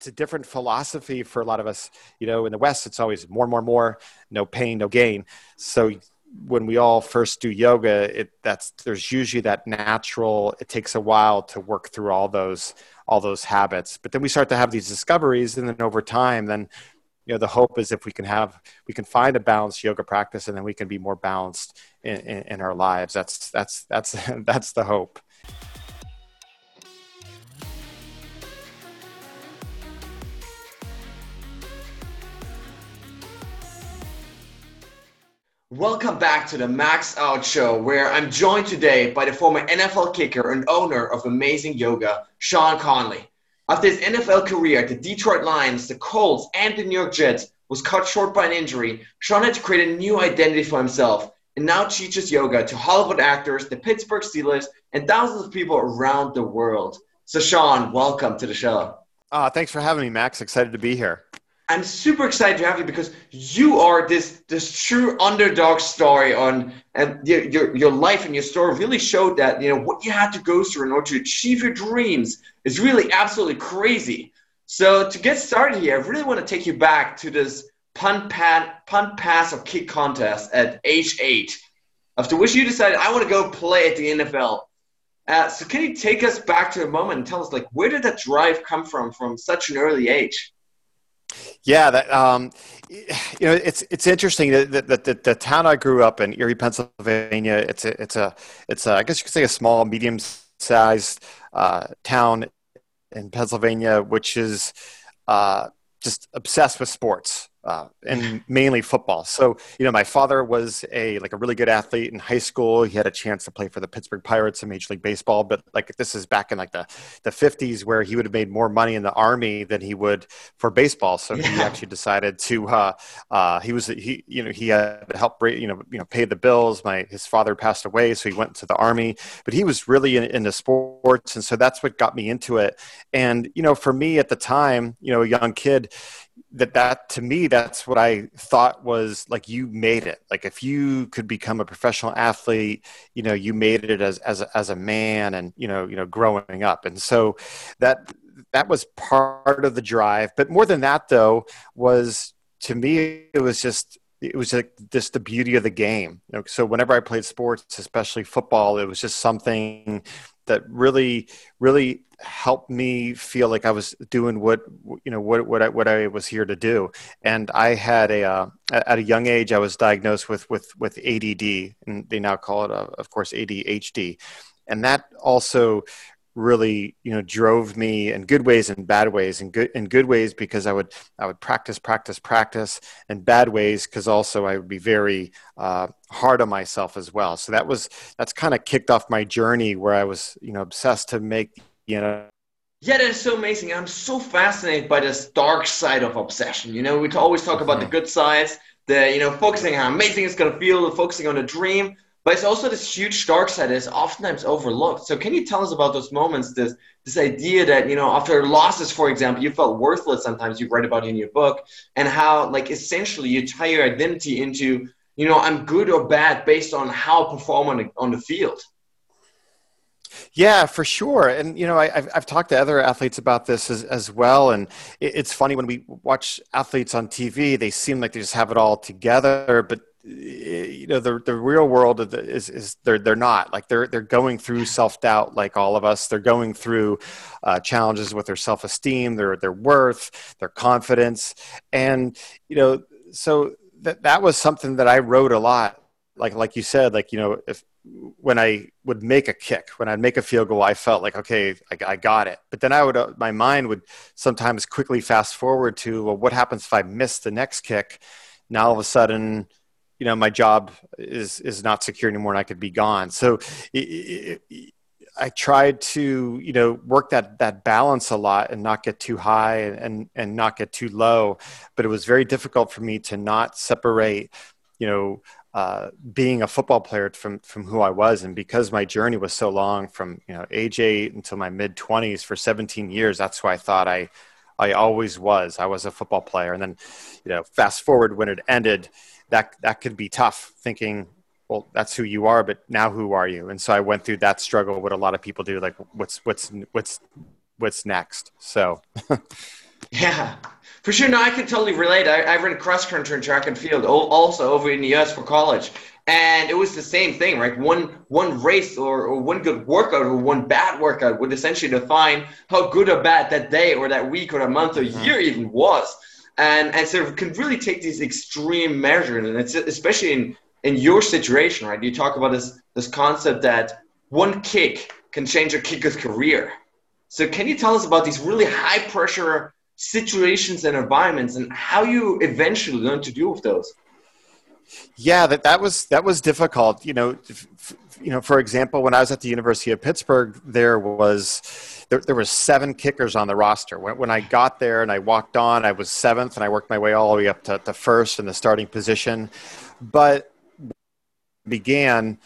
it's a different philosophy for a lot of us. You know, in the West, it's always more, more, more, no pain, no gain. So when we all first do yoga, it that's there's usually that natural. It takes a while to work through all those all those habits, but then we start to have these discoveries, and then over time, then you know the hope is if we can have we can find a balanced yoga practice, and then we can be more balanced in, in, in our lives. That's that's that's that's the hope. Welcome back to the Max Out Show, where I'm joined today by the former NFL kicker and owner of Amazing Yoga, Sean Conley. After his NFL career at the Detroit Lions, the Colts, and the New York Jets was cut short by an injury, Sean had to create a new identity for himself and now teaches yoga to Hollywood actors, the Pittsburgh Steelers, and thousands of people around the world. So, Sean, welcome to the show. Uh, thanks for having me, Max. Excited to be here. I'm super excited to have you because you are this this true underdog story on and your, your your life and your story really showed that you know what you had to go through in order to achieve your dreams is really absolutely crazy. So to get started here, I really want to take you back to this punt pat punt pass or kick contest at age eight. After which you decided I want to go play at the NFL. Uh, so can you take us back to a moment and tell us like where did that drive come from from such an early age? Yeah, that um, you know, it's it's interesting that the, the, the, town I grew up in, Erie, Pennsylvania. It's a it's a it's a, I guess you could say a small, medium sized uh, town in Pennsylvania, which is uh, just obsessed with sports uh, and mainly football. So, you know, my father was a like a really good athlete in high school. He had a chance to play for the Pittsburgh Pirates in Major League Baseball, but like this is back in like the the 50s where he would have made more money in the army than he would for baseball. So yeah. he actually decided to uh, uh, he was he you know he had to help you know you know pay the bills. My his father passed away, so he went to the army, but he was really in, into sports, and so that's what got me into it. And you know, for me at the time, you know, a young kid, that that to me that's what i thought was like you made it. Like if you could become a professional athlete you know you made it as as a, as a man and you know you know growing up. And so that that was part of the drive. But more than that though was to me it was just it was like just the beauty of the game. So whenever I played sports, especially football, it was just something that really, really helped me feel like I was doing what you know what what I, what I was here to do. And I had a uh, at a young age I was diagnosed with with with ADD, and they now call it, uh, of course, ADHD, and that also really you know drove me in good ways and bad ways in good in good ways because i would i would practice practice practice and bad ways because also i would be very uh, hard on myself as well so that was that's kind of kicked off my journey where i was you know obsessed to make you know yeah, that is so amazing. I'm so fascinated by this dark side of obsession. You know, we always talk about mm-hmm. the good sides, the you know, focusing on how amazing it's gonna feel, the focusing on the dream. But it's also this huge dark side that is oftentimes overlooked. So can you tell us about those moments, this this idea that, you know, after losses, for example, you felt worthless sometimes you write about in your book, and how like essentially you tie your identity into, you know, I'm good or bad based on how I perform on the, on the field. Yeah, for sure. And, you know, I, have I've talked to other athletes about this as, as well. And it, it's funny when we watch athletes on TV, they seem like they just have it all together, but you know the the real world is is they're they're not like they're they're going through self doubt like all of us. They're going through uh, challenges with their self esteem, their their worth, their confidence, and you know so that that was something that I wrote a lot. Like like you said, like you know if when I would make a kick, when I'd make a field goal, I felt like, okay, I, I got it. But then I would, uh, my mind would sometimes quickly fast forward to, well, what happens if I miss the next kick? Now all of a sudden, you know my job is is not secure anymore and i could be gone. So it, it, i tried to you know work that that balance a lot and not get too high and and not get too low. But it was very difficult for me to not separate you know uh, being a football player from from who I was, and because my journey was so long, from you know age eight until my mid twenties for 17 years, that's who I thought I I always was. I was a football player, and then you know fast forward when it ended, that that could be tough thinking well that's who you are but now who are you and so i went through that struggle what a lot of people do like what's what's what's what's next so Yeah, for sure. No, I can totally relate. I, I ran cross country and track and field also over in the US for college. And it was the same thing, right? One one race or, or one good workout or one bad workout would essentially define how good or bad that day or that week or that month or mm-hmm. year even was. And and so it can really take these extreme measures, and it's especially in in your situation, right? You talk about this this concept that one kick can change a kicker's career. So can you tell us about these really high pressure situations and environments and how you eventually learn to deal with those? Yeah, that, that was that was difficult. You know, f- you know, for example, when I was at the University of Pittsburgh, there was there, there was seven kickers on the roster. When, when I got there and I walked on, I was seventh, and I worked my way all the way up to, to first in the starting position. But began,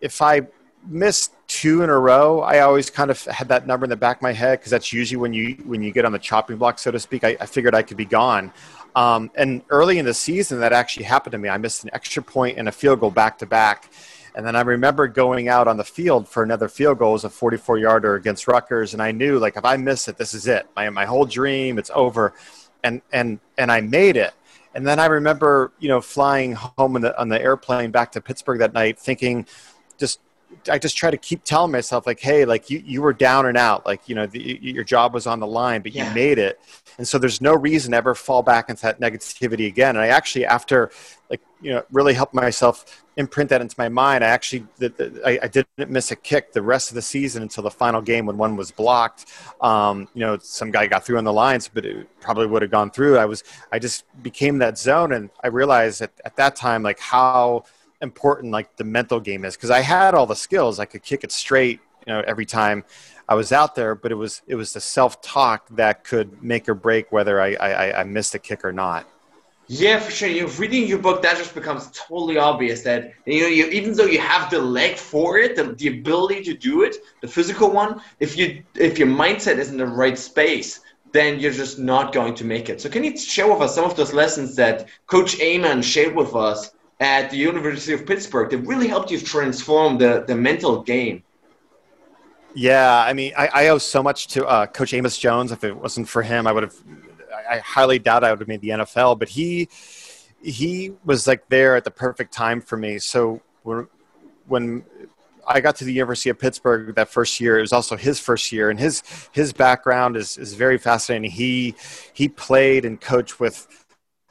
if I missed two in a row, I always kind of had that number in the back of my head because that's usually when you when you get on the chopping block, so to speak. I, I figured I could be gone. Um, and early in the season, that actually happened to me. I missed an extra point and a field goal back to back. And then I remember going out on the field for another field goal, it was a 44 yarder against Rutgers. And I knew, like, if I miss it, this is it. My, my whole dream, it's over. And, and, and I made it. And then I remember, you know, flying home the, on the airplane back to Pittsburgh that night thinking, just I just try to keep telling myself like, hey, like you, you were down and out, like you know the, your job was on the line, but yeah. you made it, and so there's no reason to ever fall back into that negativity again. And I actually, after like you know, really helped myself imprint that into my mind. I actually the, the, I, I, didn't miss a kick the rest of the season until the final game when one was blocked. Um, you know, some guy got through on the lines, but it probably would have gone through. I was I just became that zone, and I realized at, at that time like how important like the mental game is because I had all the skills. I could kick it straight, you know, every time I was out there, but it was it was the self talk that could make or break whether I, I, I missed a kick or not. Yeah, for sure. You're reading your book, that just becomes totally obvious that you know, you, even though you have the leg for it, the, the ability to do it, the physical one, if you if your mindset is in the right space, then you're just not going to make it. So, can you share with us some of those lessons that Coach Amos shared with us at the University of Pittsburgh that really helped you transform the, the mental game? Yeah, I mean, I, I owe so much to uh, Coach Amos Jones. If it wasn't for him, I would have. I highly doubt I would have made the NFL. But he he was like there at the perfect time for me. So when when I got to the University of Pittsburgh that first year, it was also his first year, and his his background is is very fascinating. He he played and coached with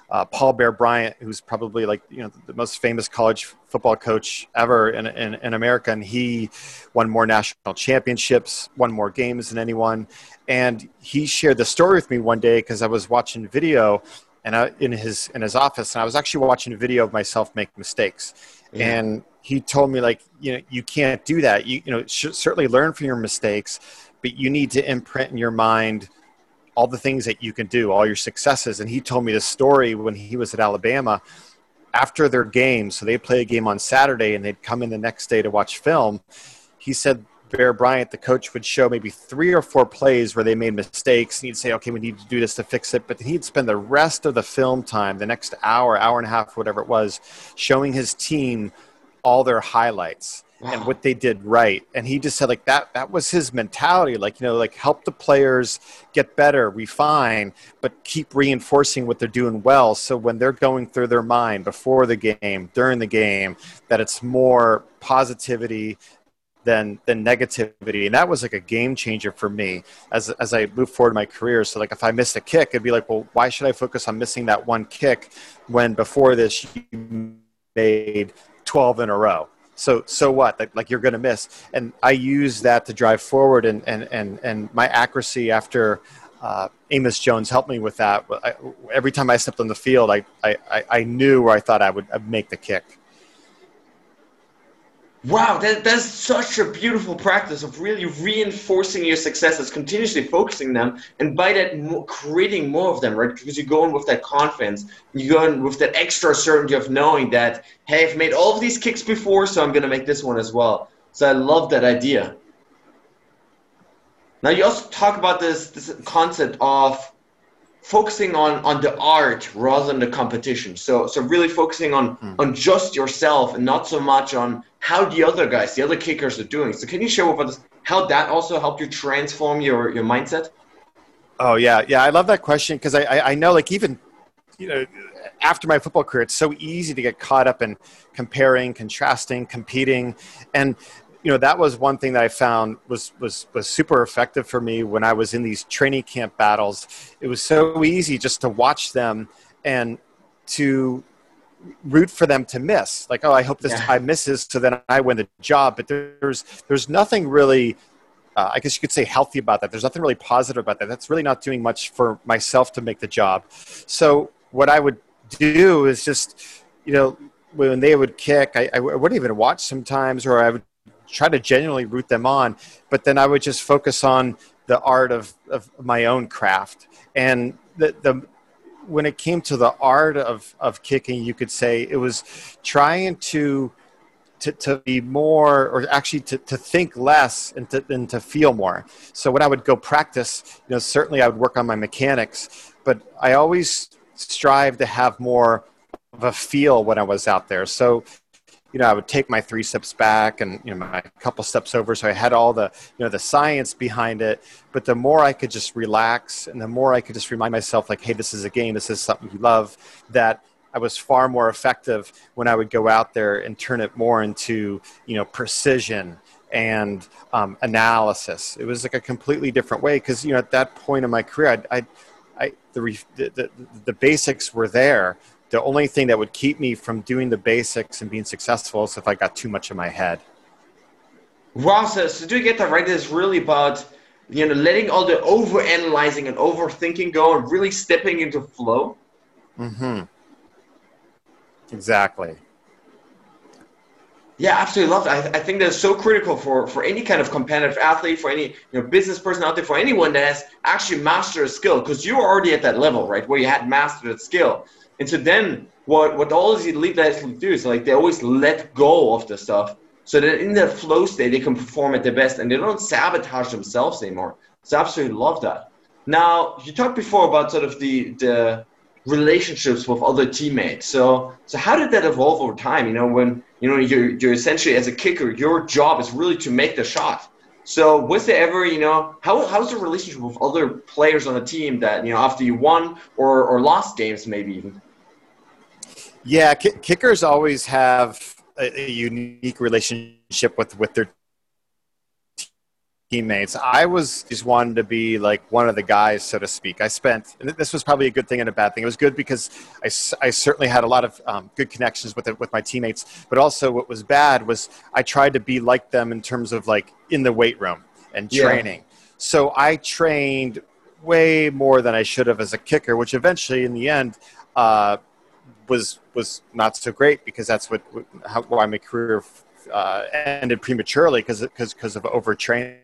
uh, Paul Bear Bryant, who's probably like you know the most famous college football coach ever in, in, in, America, and he won more national championships, won more games than anyone. And he shared the story with me one day because I was watching video and I, in his in his office, and I was actually watching a video of myself make mistakes, and he told me like you know you can't do that. You you know certainly learn from your mistakes, but you need to imprint in your mind all the things that you can do, all your successes. And he told me the story when he was at Alabama after their game. So they play a game on Saturday and they'd come in the next day to watch film. He said Bear Bryant, the coach, would show maybe three or four plays where they made mistakes. And he'd say, okay, we need to do this to fix it. But he'd spend the rest of the film time, the next hour, hour and a half, whatever it was, showing his team all their highlights wow. and what they did right. And he just said like that that was his mentality. Like, you know, like help the players get better, refine, but keep reinforcing what they're doing well. So when they're going through their mind before the game, during the game, that it's more positivity than than negativity and that was like a game changer for me as as I moved forward in my career so like if I missed a kick it'd be like well why should I focus on missing that one kick when before this you made 12 in a row so so what? Like, you're going to miss. And i use that to drive forward and and and, and my accuracy after uh, amos jones helped me with that. I, every time i stepped on the field I, I i knew where i thought i would make the kick Wow, that, that's such a beautiful practice of really reinforcing your successes, continuously focusing them, and by that more, creating more of them, right? Because you go in with that confidence, you go in with that extra certainty of knowing that, hey, I've made all of these kicks before, so I'm going to make this one as well. So I love that idea. Now you also talk about this this concept of focusing on on the art rather than the competition. So so really focusing on mm. on just yourself and not so much on how the other guys, the other kickers are doing. So can you share with us how that also helped you transform your your mindset? Oh yeah, yeah. I love that question because I, I, I know like even you know after my football career, it's so easy to get caught up in comparing, contrasting, competing, and you know that was one thing that I found was was was super effective for me when I was in these training camp battles. It was so easy just to watch them and to root for them to miss. Like, oh, I hope this yeah. guy misses, so then I win the job. But there's there's nothing really. Uh, I guess you could say healthy about that. There's nothing really positive about that. That's really not doing much for myself to make the job. So what I would do is just, you know, when they would kick, I, I wouldn't even watch sometimes, or I would try to genuinely root them on. But then I would just focus on the art of, of my own craft. And the, the when it came to the art of, of kicking, you could say it was trying to to, to be more or actually to, to think less and to, and to feel more. So when I would go practice, you know, certainly I would work on my mechanics, but I always strive to have more of a feel when I was out there. So, you know, I would take my three steps back and you know my couple steps over, so I had all the you know the science behind it. But the more I could just relax, and the more I could just remind myself, like, hey, this is a game, this is something you love. That I was far more effective when I would go out there and turn it more into you know precision and um, analysis. It was like a completely different way because you know at that point in my career, I, I I, the, the, the basics were there. The only thing that would keep me from doing the basics and being successful is if I got too much in my head. Wow, so, do you get that right? It's really about you know letting all the over analyzing and overthinking go and really stepping into flow. Mm-hmm. Exactly. Yeah, absolutely love it. I, I think that's so critical for, for any kind of competitive athlete, for any you know business person out there, for anyone that has actually mastered a skill, because you're already at that level, right, where you had mastered a skill. And so then what what all these elite athletes do is like they always let go of the stuff so that in their flow state they can perform at their best and they don't sabotage themselves anymore. So I absolutely love that. Now you talked before about sort of the the relationships with other teammates. So so how did that evolve over time? You know, when you know you're you're essentially as a kicker, your job is really to make the shot. So was there ever, you know, how how's the relationship with other players on the team that you know after you won or or lost games maybe even? Yeah, kickers always have a, a unique relationship with with their teammates. I was just wanted to be like one of the guys, so to speak. I spent, and this was probably a good thing and a bad thing. It was good because I, I certainly had a lot of um, good connections with it, with my teammates. But also, what was bad was I tried to be like them in terms of like in the weight room and training. Yeah. So I trained way more than I should have as a kicker, which eventually, in the end, uh, was was not so great because that's what how, why my career uh, ended prematurely because because of overtraining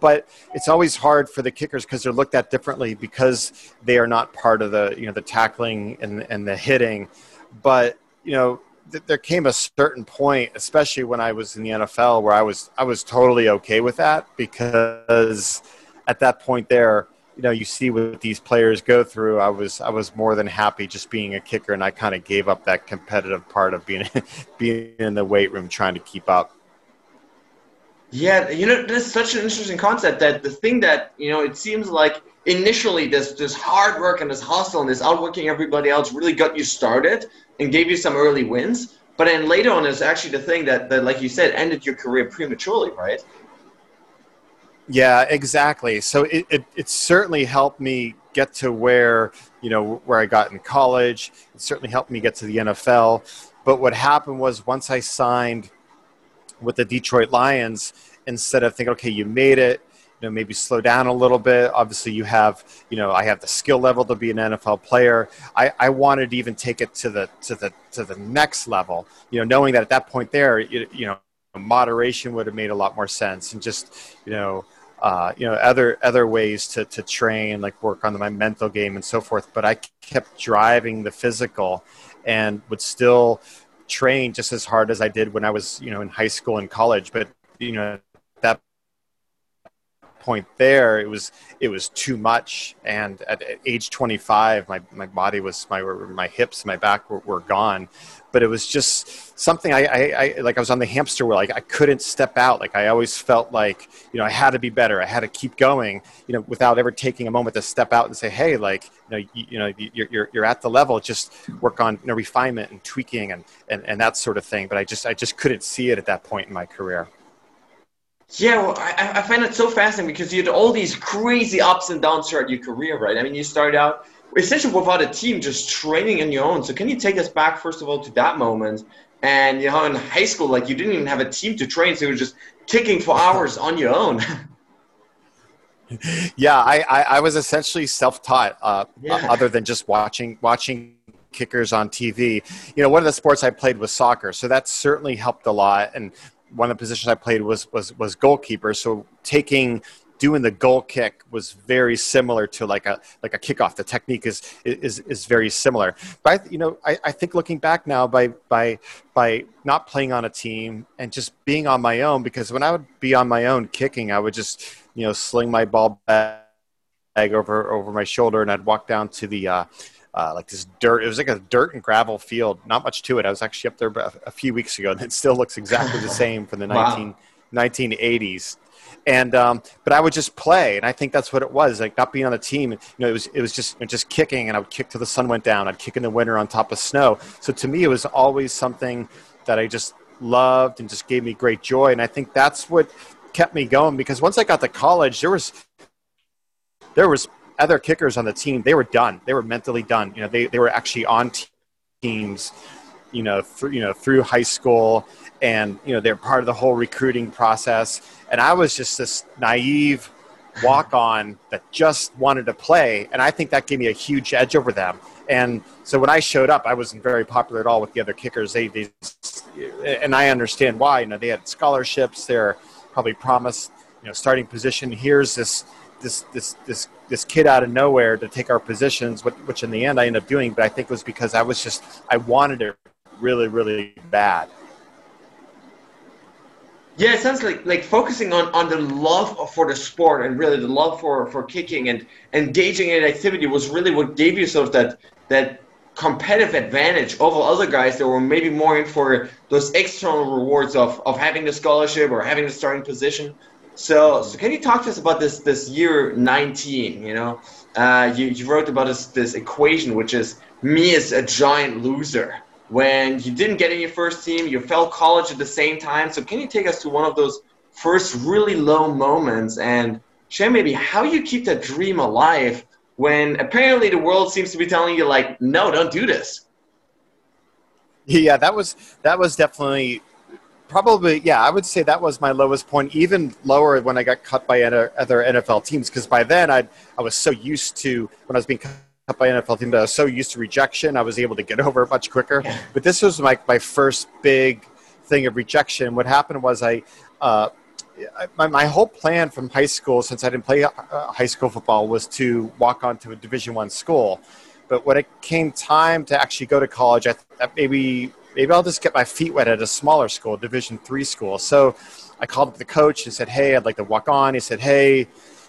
but it's always hard for the kickers because they're looked at differently because they are not part of the you know the tackling and, and the hitting. But you know th- there came a certain point, especially when I was in the NFL, where I was I was totally okay with that because at that point there, you know, you see what these players go through. I was I was more than happy just being a kicker, and I kind of gave up that competitive part of being being in the weight room trying to keep up. Yeah, you know, this is such an interesting concept that the thing that, you know, it seems like initially this this hard work and this hustle and this outworking everybody else really got you started and gave you some early wins. But then later on is actually the thing that, that like you said, ended your career prematurely, right? Yeah, exactly. So it, it, it certainly helped me get to where, you know, where I got in college. It certainly helped me get to the NFL. But what happened was once I signed – with the Detroit Lions instead of thinking, okay, you made it, you know, maybe slow down a little bit. Obviously, you have, you know, I have the skill level to be an NFL player. I, I wanted to even take it to the to the to the next level. You know, knowing that at that point there, you, you know, moderation would have made a lot more sense, and just you know. Uh, you know other other ways to, to train like work on my mental game and so forth but i kept driving the physical and would still train just as hard as I did when I was, you know, in high school and college. But you know, that point there, it was it was too much. And at, age 25, my, my body was my my hips, my back were, were gone. But it was just something I, I, I, like. I was on the hamster wheel. Like I couldn't step out. Like I always felt like you know I had to be better. I had to keep going. You know, without ever taking a moment to step out and say, hey, like you know, you, you know, you're, you're you're at the level. Just work on you know refinement and tweaking and, and and that sort of thing. But I just I just couldn't see it at that point in my career. Yeah, well, I, I find it so fascinating because you had all these crazy ups and downs throughout your career, right? I mean, you started out essentially without a team, just training on your own. So, can you take us back first of all to that moment? And you know, in high school, like you didn't even have a team to train, so you were just kicking for hours on your own. yeah, I, I, I, was essentially self-taught, uh, yeah. other than just watching watching kickers on TV. You know, one of the sports I played was soccer, so that certainly helped a lot. And one of the positions I played was was was goalkeeper. So taking doing the goal kick was very similar to like a like a kickoff. The technique is is is very similar. But I, you know, I, I think looking back now by by by not playing on a team and just being on my own because when I would be on my own kicking, I would just you know sling my ball bag over over my shoulder and I'd walk down to the uh, uh, like this dirt. It was like a dirt and gravel field. Not much to it. I was actually up there a, a few weeks ago, and it still looks exactly the same from the wow. 19, 1980s. And um, but I would just play, and I think that's what it was. Like not being on the team. You know, it was it was just just kicking, and I would kick till the sun went down. I'd kick in the winter on top of snow. So to me, it was always something that I just loved and just gave me great joy. And I think that's what kept me going because once I got to college, there was there was other kickers on the team, they were done. They were mentally done. You know, they, they were actually on teams, you know, you know, through high school and, you know, they're part of the whole recruiting process. And I was just this naive walk on that just wanted to play. And I think that gave me a huge edge over them. And so when I showed up, I wasn't very popular at all with the other kickers. They, they and I understand why, you know, they had scholarships. They're probably promised, you know, starting position. Here's this, this, this, this this kid out of nowhere to take our positions, which in the end I ended up doing. But I think it was because I was just I wanted it really, really bad. Yeah, it sounds like like focusing on, on the love for the sport and really the love for, for kicking and engaging in activity was really what gave you sort of that that competitive advantage over other guys that were maybe more in for those external rewards of, of having the scholarship or having the starting position. So, so can you talk to us about this this year 19? You know, uh, you, you wrote about this this equation, which is me as a giant loser. When you didn't get in your first team, you fell college at the same time. So, can you take us to one of those first really low moments and share maybe how you keep that dream alive when apparently the world seems to be telling you like, no, don't do this. Yeah, that was that was definitely probably yeah i would say that was my lowest point even lower when i got cut by other nfl teams because by then i i was so used to when i was being cut by nfl teams i was so used to rejection i was able to get over it much quicker but this was my, my first big thing of rejection what happened was i uh, my, my whole plan from high school since i didn't play uh, high school football was to walk on to a division one school but when it came time to actually go to college i thought maybe maybe I'll just get my feet wet at a smaller school, Division three school. So I called up the coach and said, Hey, I'd like to walk on. He said, Hey,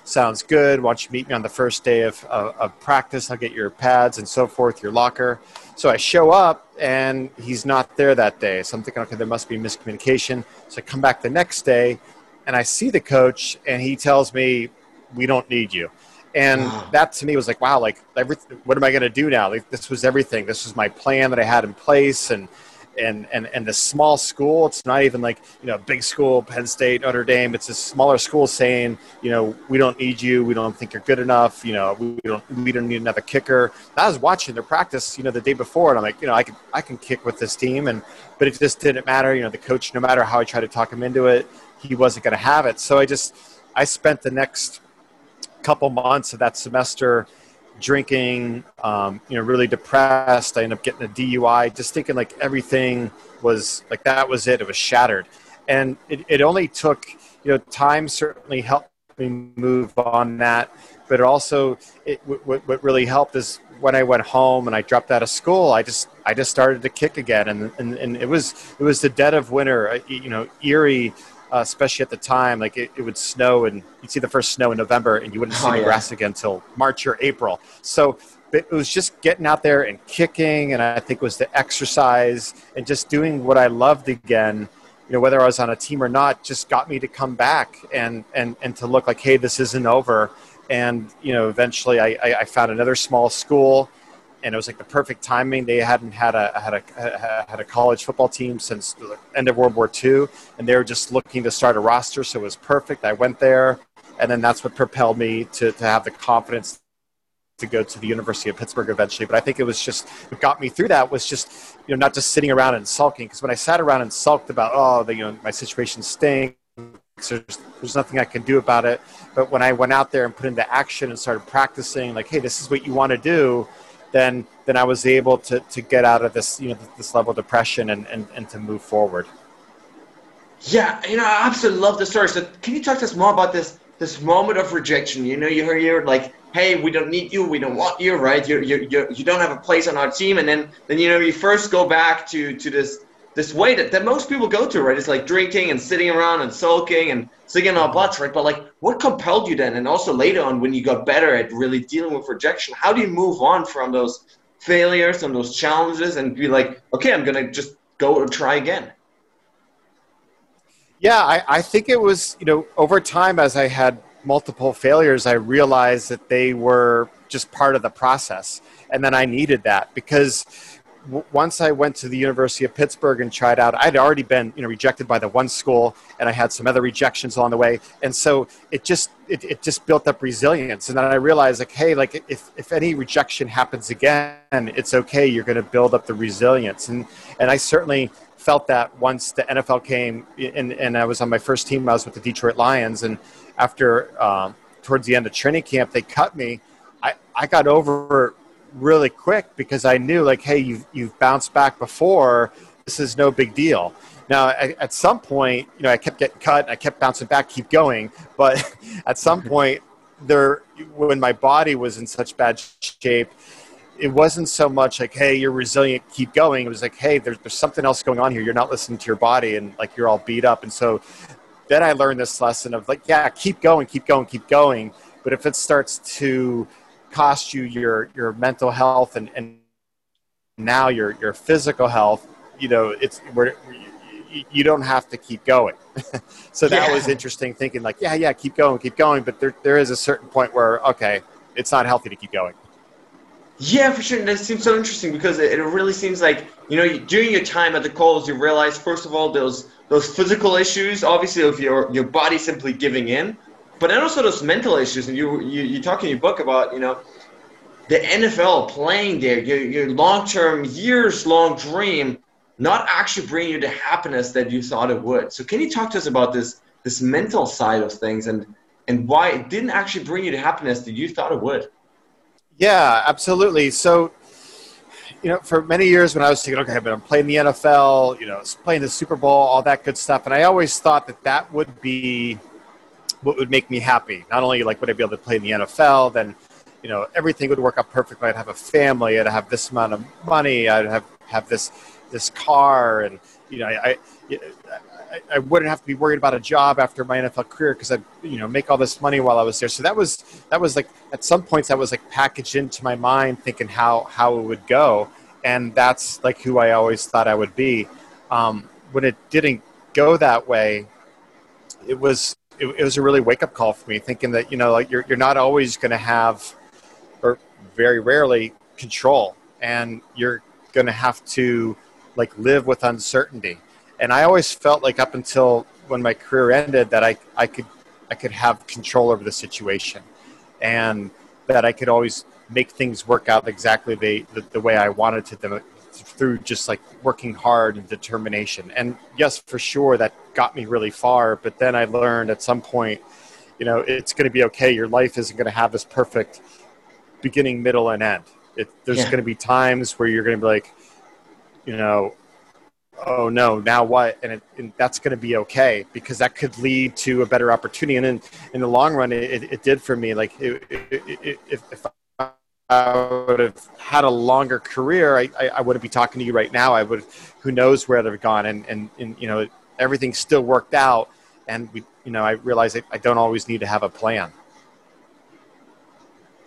sounds good. Why don't you meet me on the first day of, of, of practice? I'll get your pads and so forth, your locker. So I show up and he's not there that day. So I'm thinking, okay, there must be miscommunication. So I come back the next day and I see the coach and he tells me, We don't need you. And that to me was like, wow, like, everything, what am I going to do now? Like, this was everything. This was my plan that I had in place. And, and and and the small school it's not even like you know big school penn state notre dame. It's a smaller school saying you know we don't need you. We don't think you're good enough. You know we don't we don't need another kicker. I was watching their practice you know the day before and i'm like you know i can i can kick with this team and but it just didn't matter. You know the coach no matter how i tried to talk him into it he wasn't going to have it. So i just i spent the next couple months of that semester drinking, um, you know, really depressed. I ended up getting a DUI, just thinking like everything was like that was it. It was shattered. And it, it only took, you know, time certainly helped me move on that. But it also, it, what, what really helped is when I went home and I dropped out of school, I just, I just started to kick again. And, and, and it was, it was the dead of winter, uh, you know, Erie, uh, especially at the time. Like it, it, would snow, and you'd see the first snow in November, and you wouldn't see oh, the yeah. grass again until March or April. So it was just getting out there and kicking, and I think it was the exercise and just doing what I loved again. You know, whether I was on a team or not, just got me to come back and and and to look like, hey, this isn't over. And you know, eventually, I, I found another small school and it was like the perfect timing. They hadn't had a had a had a college football team since the end of World War II, and they were just looking to start a roster. So it was perfect. I went there, and then that's what propelled me to to have the confidence to go to the University of Pittsburgh eventually. But I think it was just what got me through that was just you know not just sitting around and sulking. Because when I sat around and sulked about oh the, you know my situation stinks. There's, there's nothing I can do about it. But when I went out there and put into action and started practicing, like, hey, this is what you want to do, then then I was able to, to get out of this you know this level of depression and, and, and to move forward. Yeah, you know, I absolutely love the story. So can you talk to us more about this this moment of rejection? You know, you hear you're like, hey, we don't need you, we don't want you, right? You you you you don't have a place on our team, and then then you know you first go back to to this this way that, that most people go to, right? It's like drinking and sitting around and sulking and singing our butts, right? But like, what compelled you then? And also later on, when you got better at really dealing with rejection, how do you move on from those failures and those challenges and be like, okay, I'm gonna just go and try again? Yeah, I, I think it was, you know, over time as I had multiple failures, I realized that they were just part of the process. And then I needed that because once I went to the University of Pittsburgh and tried out, I'd already been you know rejected by the one school, and I had some other rejections along the way, and so it just it, it just built up resilience. And then I realized like, hey, like if if any rejection happens again, it's okay. You're going to build up the resilience, and and I certainly felt that once the NFL came, and and I was on my first team. I was with the Detroit Lions, and after um, towards the end of training camp, they cut me. I I got over really quick because I knew like, hey, you've, you've bounced back before. This is no big deal. Now, at some point, you know, I kept getting cut. I kept bouncing back, keep going. But at some point, there, when my body was in such bad shape, it wasn't so much like, hey, you're resilient, keep going. It was like, hey, there's, there's something else going on here. You're not listening to your body, and like you're all beat up. And so then I learned this lesson of like, yeah, keep going, keep going, keep going. But if it starts to cost you your your mental health and, and now your your physical health you know it's where you don't have to keep going. So that yeah. was interesting thinking like yeah yeah keep going keep going. But there, there is a certain point where okay it's not healthy to keep going. Yeah for sure. And that seems so interesting because it, it really seems like you know during your time at the Colts you realize first of all those those physical issues obviously of your your body simply giving in but then also those mental issues, and you you, you talk in your book about you know the NFL playing there, your, your long term, years long dream, not actually bringing you the happiness that you thought it would. So can you talk to us about this this mental side of things and and why it didn't actually bring you the happiness that you thought it would? Yeah, absolutely. So you know, for many years when I was thinking, okay, but I'm playing the NFL, you know, playing the Super Bowl, all that good stuff, and I always thought that that would be what would make me happy. Not only like would I be able to play in the NFL, then you know everything would work out perfectly. I'd have a family. I'd have this amount of money. I'd have have this this car, and you know I. I I wouldn't have to be worried about a job after my NFL career because I'd you know make all this money while I was there. So that was that was like at some points that was like packaged into my mind, thinking how how it would go, and that's like who I always thought I would be. Um, when it didn't go that way, it was it, it was a really wake up call for me, thinking that you know like you're you're not always going to have, or very rarely control, and you're going to have to like live with uncertainty. And I always felt like up until when my career ended that I I could I could have control over the situation, and that I could always make things work out exactly the, the, the way I wanted to them through just like working hard and determination. And yes, for sure, that got me really far. But then I learned at some point, you know, it's going to be okay. Your life isn't going to have this perfect beginning, middle, and end. It, there's yeah. going to be times where you're going to be like, you know, oh no, now what? And, it, and that's going to be okay because that could lead to a better opportunity. And in, in the long run, it, it, did for me. Like if, if I would have had a longer career, I, I, I, wouldn't be talking to you right now. I would, who knows where I'd have gone, and, and, and you know everything still worked out. and we, you know, I realized I don't always need to have a plan.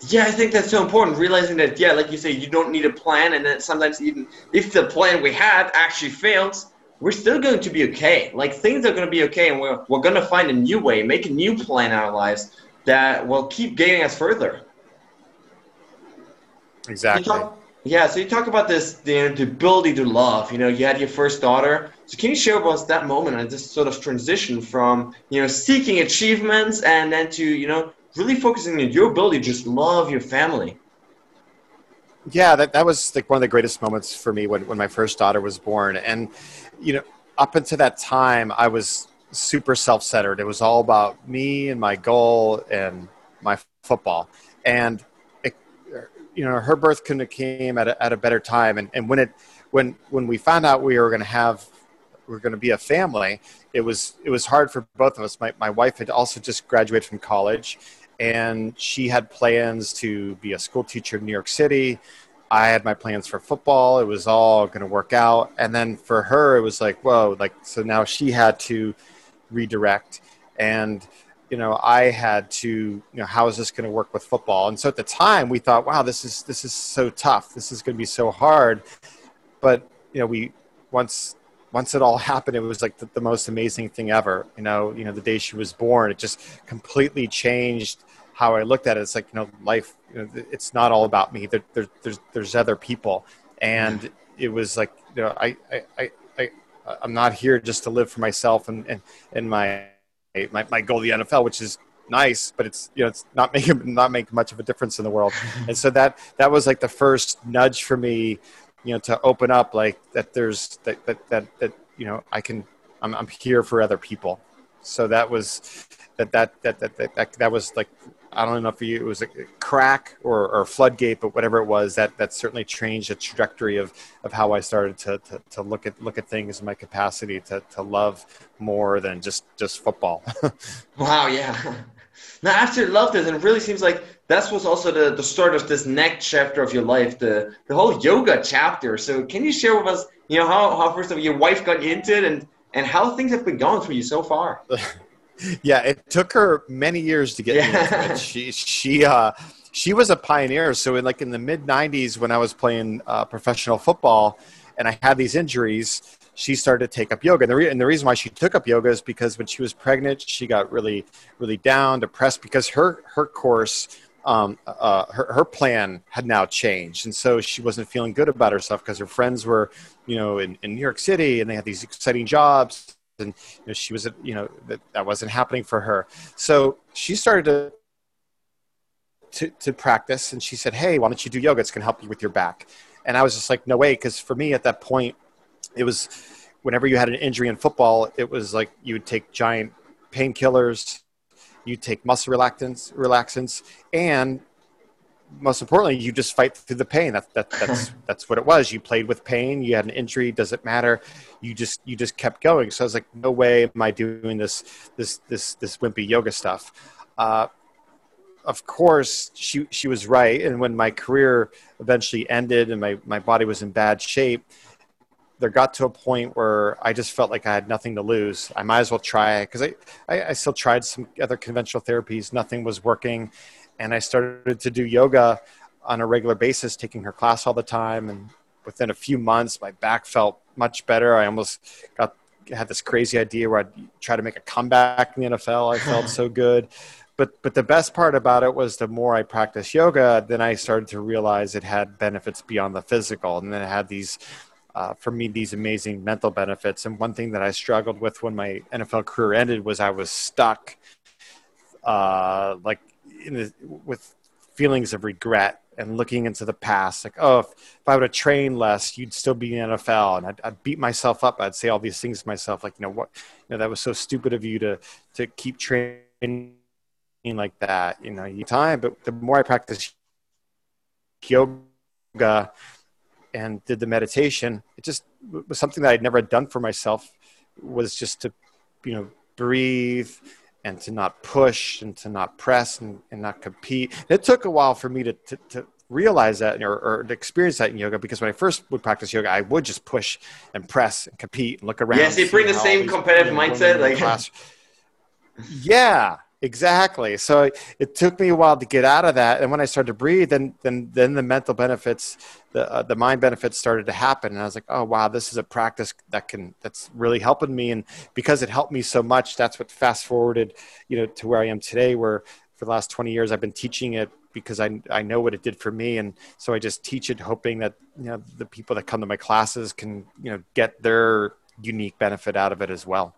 Yeah, I think that's so important. Realizing that, yeah, like you say, you don't need a plan, and that sometimes even if the plan we had actually fails, we're still going to be okay. Like things are going to be okay, and we're we're going to find a new way, make a new plan in our lives that will keep getting us further. Exactly. Talk, yeah. So you talk about this, the, the ability to love. You know, you had your first daughter. So can you share with us that moment and this sort of transition from you know seeking achievements and then to you know really focusing on your ability to just love your family? Yeah, that, that was like one of the greatest moments for me when, when my first daughter was born. And, you know, up until that time, I was super self centered. It was all about me and my goal and my football. And, it, you know, her birth couldn't have came at a, at a better time. And, and when it, when, when we found out we were going to have we are going to be a family, it was it was hard for both of us. My my wife had also just graduated from college, and she had plans to be a school teacher in New York City. I had my plans for football. It was all going to work out. And then for her, it was like, whoa, like, so now she had to redirect. And, you know, I had to, you know, how is this going to work with football? And so at the time we thought, wow, this is, this is so tough. This is going to be so hard. But, you know, we, once once it all happened, it was like the, the, most amazing thing ever. You know, you know, the day she was born, it just completely changed how I looked at it. It's like you know, life. You know, it's not all about me. There, there, there's there's other people, and it was like you know, I I I, I I'm not here just to live for myself and and and my my my goal the NFL, which is nice, but it's you know it's not making not making much of a difference in the world. and so that that was like the first nudge for me, you know, to open up like that. There's that that that, that you know I can I'm I'm here for other people. So that was that that that that that, that, that was like I don't know if it was a crack or, or floodgate, but whatever it was, that that certainly changed the trajectory of, of how I started to, to, to look at look at things in my capacity to, to love more than just just football. wow, yeah. Now after love this, and it really seems like that was also the, the start of this next chapter of your life, the the whole yoga chapter. So can you share with us, you know, how, how first of all your wife got into it and and how things have been going for you so far? yeah, it took her many years to get yeah. into it. She she uh, she was a pioneer. So in like in the mid '90s, when I was playing uh, professional football, and I had these injuries, she started to take up yoga. And the, re- and the reason why she took up yoga is because when she was pregnant, she got really really down, depressed because her her course. Um, uh, her, her plan had now changed. And so she wasn't feeling good about herself because her friends were, you know, in, in New York City and they had these exciting jobs and you know, she was you know that, that wasn't happening for her. So she started to, to to practice and she said hey why don't you do yoga? It's going to help you with your back. And i was just like no way. Because for me at that point it was whenever you had an injury in football it was like you would take giant painkillers you take muscle relaxants relaxants and most importantly, you just fight through the pain. That, that, that's that's what it was. You played with pain. You had an injury. Does it matter? You just you just kept going. So I was like, no way am I doing this this this this wimpy yoga stuff. Uh, of course, she she was right. And when my career eventually ended and my my body was in bad shape, there got to a point where I just felt like I had nothing to lose. I might as well try it because I, I I still tried some other conventional therapies. Nothing was working and I started to do yoga on a regular basis, taking her class all the time. And within a few months, my back felt much better. I almost got had this crazy idea where I'd try to make a comeback in the NFL. I felt so good. But but the best part about it was the more I practiced yoga, then I started to realize it had benefits beyond the physical, and then it had these. Uh, for me, these amazing mental benefits. And one thing that I struggled with when my NFL career ended was I was stuck, uh, like the, with feelings of regret and looking into the past, like, oh, if, if I would have trained less, you'd still be in the NFL. And I'd, I'd, beat myself up. I'd say all these things to myself, like, you know, what, you know, that was so stupid of you to, to keep training like that, you know, you time. But the more I practiced yoga and did the meditation, it just was something that I'd never done for myself was just to, you know, breathe and to not push and to not press and, and not compete. It took a while for me to, to, to realize that or, or to experience that in yoga because when I first would practice yoga, I would just push and press and compete and look around. Yes, you bring the same competitive mindset. Like, yeah, exactly. So it took me a while to get out of that, and when I started to breathe, then then then the mental benefits, the uh, the mind benefits started to happen, and I was like, oh wow, this is a practice that can that's really helping me, and because it helped me so much, that's what fast forwarded, you know, to where I am today, where for the last 20 years i've been teaching it because I, I know what it did for me and so i just teach it hoping that you know the people that come to my classes can you know get their unique benefit out of it as well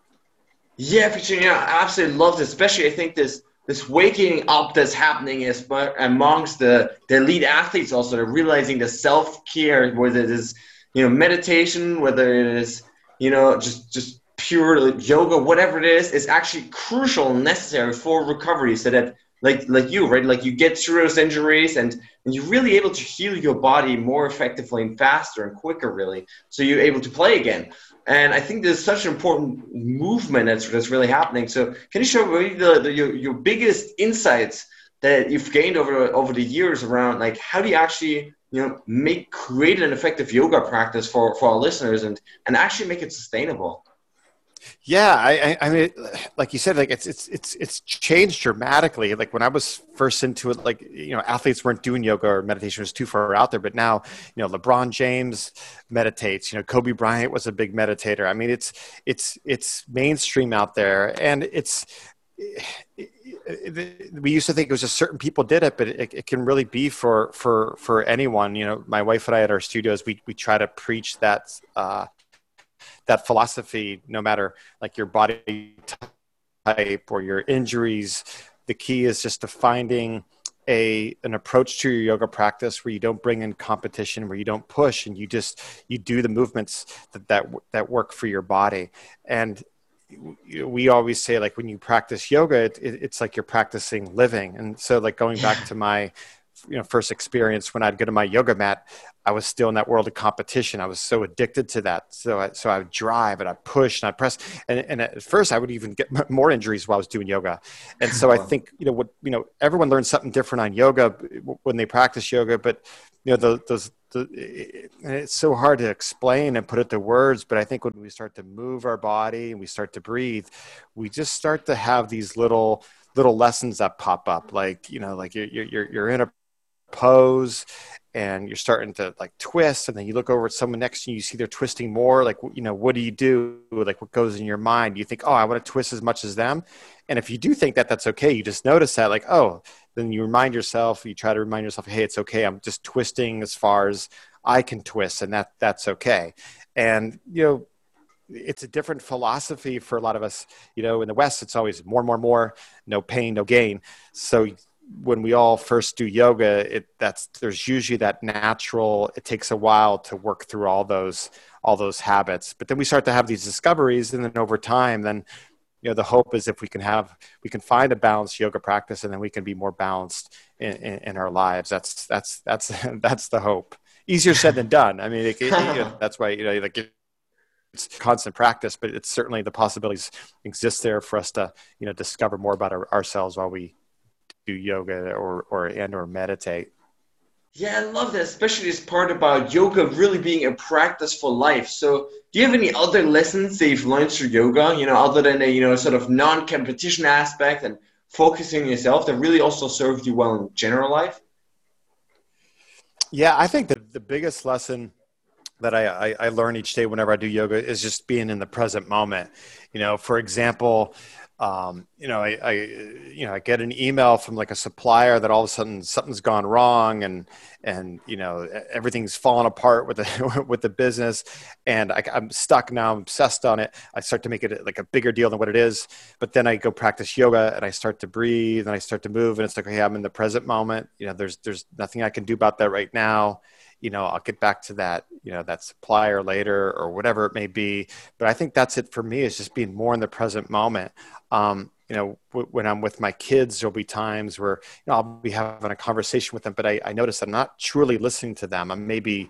yeah yeah i absolutely love this especially i think this this waking up that's happening is amongst the, the elite athletes also they're realizing the self-care whether it is you know meditation whether it is you know just just pure yoga whatever it is is actually crucial and necessary for recovery so that like like you right? Like you get through those injuries and, and you're really able to heal your body more effectively and faster and quicker really. So you're able to play again and i think there's such an important movement that's, that's really happening. So can you share me the, the your, your biggest insights that you've gained over over the years around like how do you actually you know make create an effective yoga practice for for our listeners and and actually make it sustainable yeah, I, I, mean, like you said, like it's it's it's it's changed dramatically. Like when I was first into it, like you know, athletes weren't doing yoga or meditation was too far out there. But now, you know, LeBron James meditates. You know, Kobe Bryant was a big meditator. I mean, it's it's it's mainstream out there, and it's. we used to think it was just certain people did it, but it, it can really be for for for anyone. You know, my wife and I at our studios, we we try to preach that uh, that philosophy, no matter like your body type or your injuries, the key is just to finding a an approach to your yoga practice where you don't bring in competition, where you don't push, and you just you do the movements that that, that work for your body. And we always say like when you practice yoga, it, it, it's like you're practicing living. And so like going back to my you know first experience when I'd go to my yoga mat, I was still in that world of competition. I was so addicted to that. So I, so I would drive and I push and I press. And, and at first I would even get more injuries while I was doing yoga. And so I think, you know, what, you know, everyone learns something different on yoga when they practice yoga, but you know, the, those, the, it's so hard to explain and put it to words. But I think when we start to move our body and we start to breathe, we just start to have these little, little lessons that pop up. Like, you know, like you're, you're, you're in a pose and you're starting to like twist and then you look over at someone next to you you see they're twisting more like you know what do you do like what goes in your mind? You think oh i want to twist as much as them. And if you do think that that's okay you just notice that like oh then you remind yourself you try to remind yourself hey it's okay i'm just twisting as far as i can twist and that that's okay. And you know it's a different philosophy for a lot of us. You know in the west it's always more more more no pain no gain. So when we all first do yoga it that's there's usually that natural it takes a while to work through all those all those habits. But then we start to have these discoveries and then over time then you know the hope is if we can have we can find a balanced yoga practice and then we can be more balanced in, in, in our lives. That's that's that's that's the hope. Easier said than done. I mean it, it, you know, that's why you know like it's constant practice but it's certainly the possibilities exist there for us to you know discover more about our, ourselves while we do yoga or or and or meditate. Yeah, I love that, especially this part about yoga really being a practice for life. So, do you have any other lessons that you've learned through yoga? You know, other than a you know sort of non-competition aspect and focusing yourself that really also served you well in general life. Yeah, I think that the biggest lesson that I, I, I learn each day whenever I do yoga is just being in the present moment. You know, for example, um, you know, I, I, you know, I get an email from like a supplier that all of a sudden something's gone wrong and, and, you know, everything's fallen apart with the, with the business and I, am stuck now, I'm obsessed on it. I start to make it like a bigger deal than what it is. But then I go practice yoga and I start to breathe and I start to move and it's like, okay, I'm in the present moment. You know, there's, there's nothing I can do about that right now you know i'll get back to that you know that supplier later or whatever it may be. But i think that's it for me is just being more in the present moment. Um, you know w- when i'm with my kids there'll be times where you know i'll be having a conversation with them but i, I notice i'm not truly listening to them. I'm maybe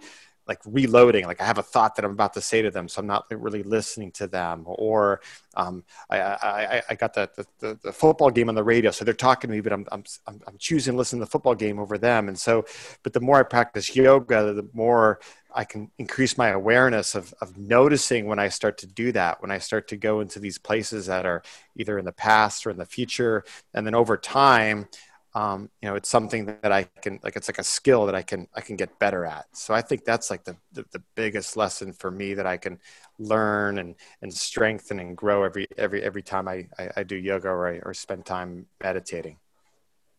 like reloading like i have a thought that i'm about to say to them so i'm not really listening to them or um, I, I, I got the, the, the, football game on the radio so they're talking to me but I'm, I'm, I'm choosing to listen to the football game over them and so but the more i practice yoga the more I can increase my awareness of, of noticing when I start to do that, when I start to go into these places that are either in the past or in the future. And then over time, um, you know, it's something that I can, like, it's like a skill that I can, I can get better at. So I think that's like the, the, the biggest lesson for me that I can learn and, and strengthen and grow every, every, every time I, I, I do yoga or I, or spend time meditating.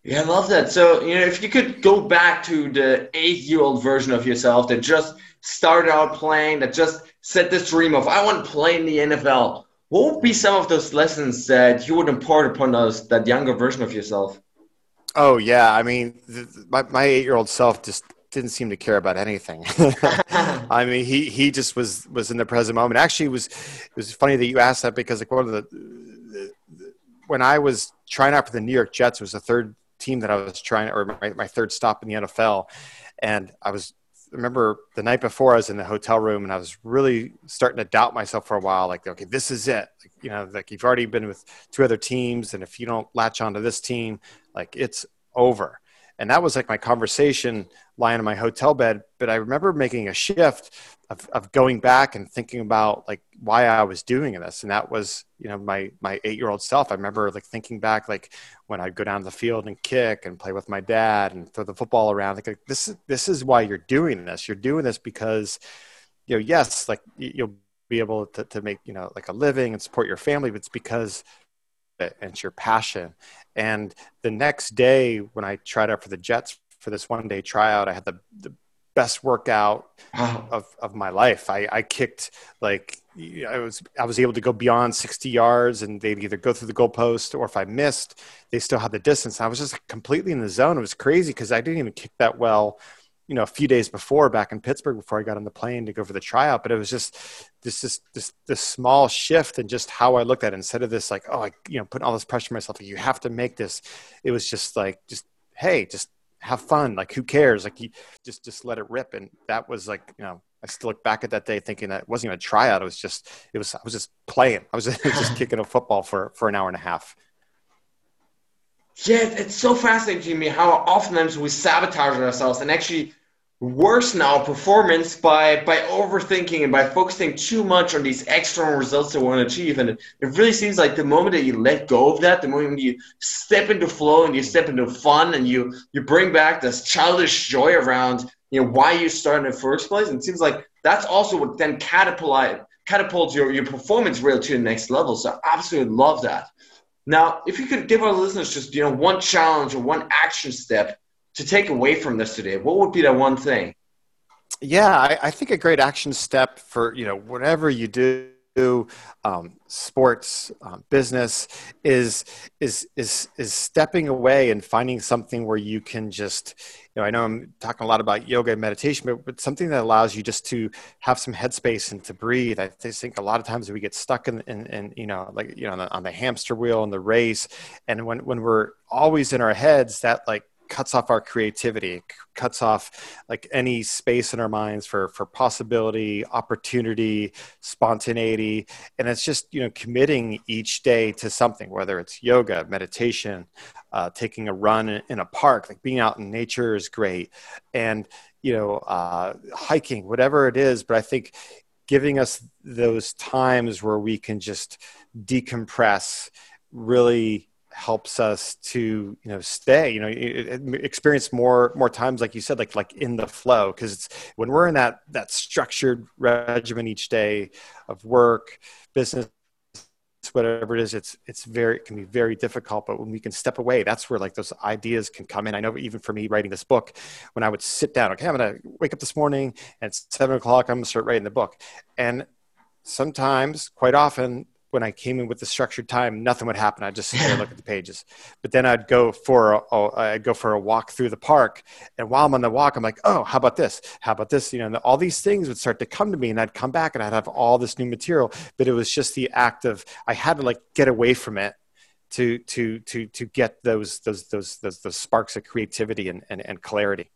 Yeah, I love that. So, you know, if you could go back to the eight year old version of yourself that just started out playing, that just set this dream of, I want to play in the NFL, what would be some of those lessons that you would impart upon us, that younger version of yourself? Oh, yeah. I mean, the, my, my eight year old self just didn't seem to care about anything. I mean, he, he just was, was in the present moment. Actually, it was, it was funny that you asked that because like one of the, the, the when I was trying out for the New York Jets, it was the third team that I was trying, or my, my third stop in the NFL. And I was, remember the night before I was in the hotel room and I was really starting to doubt myself for a while. Like, okay, this is it. Like, you know, like you've already been with two other teams. And if you don't latch onto this team, like it's over. And that was like my conversation lying in my hotel bed. But I remember making a shift of, of going back and thinking about like why I was doing this. And that was, you know, my, my eight year old self. I remember like thinking back, like when I'd go down to the field and kick and play with my dad and throw the football around, like, this is, this is why you're doing this. You're doing this because, you know, yes, like you'll be able to, to make, you know, like a living and support your family, but it's because it's your passion. And the next day when I tried out for the Jets for this one day tryout, I had the, the best workout of, of my life. I, I kicked like I was I was able to go beyond 60 yards and they'd either go through the goalpost or if I missed, they still had the distance. I was just completely in the zone. It was crazy because I didn't even kick that well, you know, a few days before back in Pittsburgh before I got on the plane to go for the tryout. But it was just this this this this small shift in just how I looked at it. Instead of this like, oh, I you know, putting all this pressure on myself, like you have to make this. It was just like just hey, just have fun. Like, who cares? Like, you just just let it rip. And that was like, you know, I still look back at that day thinking that it wasn't even a tryout. It was just, it was, I was just playing. I was just kicking a football for for an hour and a half. Yeah, it's so fascinating to me how oftentimes we sabotage ourselves and actually worsen our performance by by overthinking and by focusing too much on these external results that we want to achieve. And it, really seems like the moment that you let go of that, the moment you step into flow and you step into fun and you you bring back this childish joy around you know why you started in the first place. And it seems like that's also what then catapult catapults your, your performance really to the next level. So I absolutely love that. Now, if you could give our listeners just you know one challenge or one action step to take away from this today, what would be that one thing? Yeah, I, I think a great action step for you know whatever you do um, sports um, business is is is is stepping away and finding something where you can just you know i know i'm talking a lot about yoga and meditation but, but something that allows you just to have some headspace and to breathe. I think a lot of times we get stuck in, in, in you know like you know on the, on the hamster wheel and the race. And when when we're always in our heads that like cuts off our creativity cuts off like any space in our minds for for possibility opportunity spontaneity. And it's just you know committing each day to something whether it's yoga meditation uh, taking a run in a park like being out in nature is great. And you know uh, hiking whatever it is. But i think giving us those times where we can just decompress really helps us to you know stay you know experience more more times like you said like like in the flow. Because it's when we're in that that structured regimen each day of work business whatever it is it's it's very it can be very difficult but when we can step away that's where like those ideas can come in. I know even for me writing this book when i would sit down okay i'm gonna wake up this morning and it's seven o'clock i'm gonna start writing the book. And sometimes quite often when I came in with the structured time, nothing would happen. I'd just sit there and look at the pages. But then I'd go for a, I'd go for a walk through the park, and while I'm on the walk, I'm like, oh, how about this? How about this? You know, and all these things would start to come to me, and I'd come back and I'd have all this new material. But it was just the act of I had to like get away from it to to to to get those those those those, those sparks of creativity and, and, and clarity.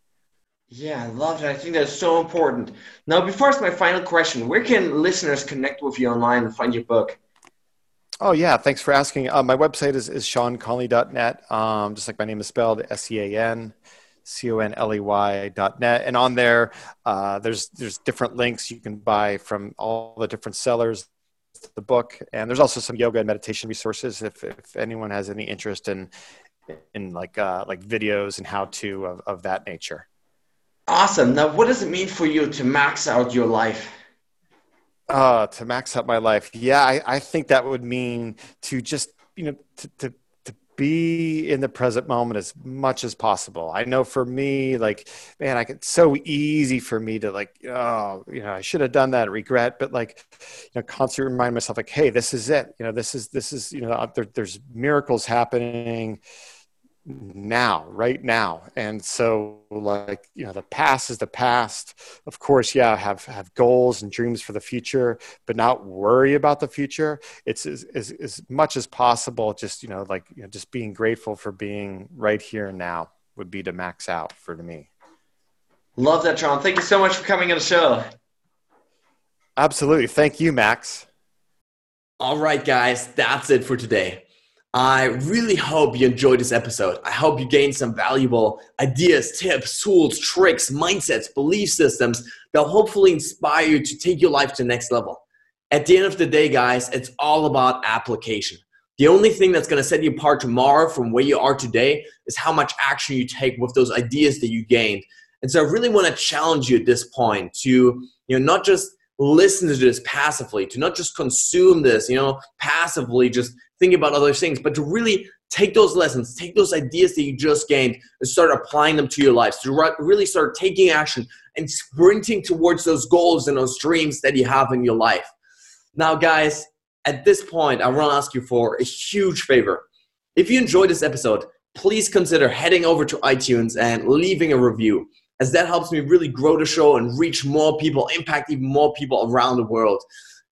Yeah, I love it. I think that's so important. Now, before it's my final question, where can listeners connect with you online and find your book? Oh, yeah. Thanks for asking. Uh, my website is, is seanconley.net, um, just like my name is spelled, S E A N C O N L E Y dot net. And on there, uh, there's there's different links you can buy from all the different sellers the book and there's also some yoga and meditation resources if, if anyone has any interest in in like uh, like videos and how to of, of that nature awesome now what does it mean for you to max out your life uh, to max out my life yeah I, I think that would mean to just you know to, to to be in the present moment as much as possible. I know for me, like, man, I can so easy for me to like, oh, you know, I should have done that, regret, but like, you know, constantly remind myself, like, hey, this is it. You know, this is this is you know, there, there's miracles happening now right now. And so like you know the past is the past. Of course yeah have have goals and dreams for the future but not worry about the future. It's as, as, as much as possible just you know like you know just being grateful for being right here and now would be to max out for me. Love that Sean. Thank you so much for coming on the show. Absolutely. Thank you max. All right guys. That's it for today I really hope you enjoyed this episode. I hope you gained some valuable ideas, tips, tools, tricks, mindsets, belief systems that will hopefully inspire you to take your life to the next level. At the end of the day, guys, it's all about application. The only thing that's going to set you apart tomorrow from where you are today is how much action you take with those ideas that you gained. And so I really want to challenge you at this point to, you know, not just listen to this passively, to not just consume this, you know, passively just thinking about other things, but to really take those lessons, take those ideas that you just gained, and start applying them to your lives, to really start taking action and sprinting towards those goals and those dreams that you have in your life. Now, guys, at this point, I want to ask you for a huge favor. If you enjoyed this episode, please consider heading over to iTunes and leaving a review, as that helps me really grow the show and reach more people, impact even more people around the world.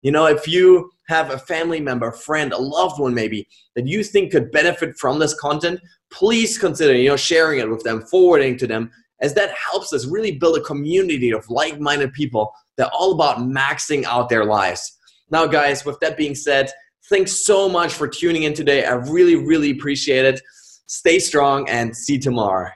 You know, if you have a family member, a friend, a loved one maybe that you think could benefit from this content, please consider, you know, sharing it with them, forwarding to them, as that helps us really build a community of like-minded people that are all about maxing out their lives. Now, guys, with that being said, thanks so much for tuning in today. I really, really appreciate it. Stay strong and see tomorrow.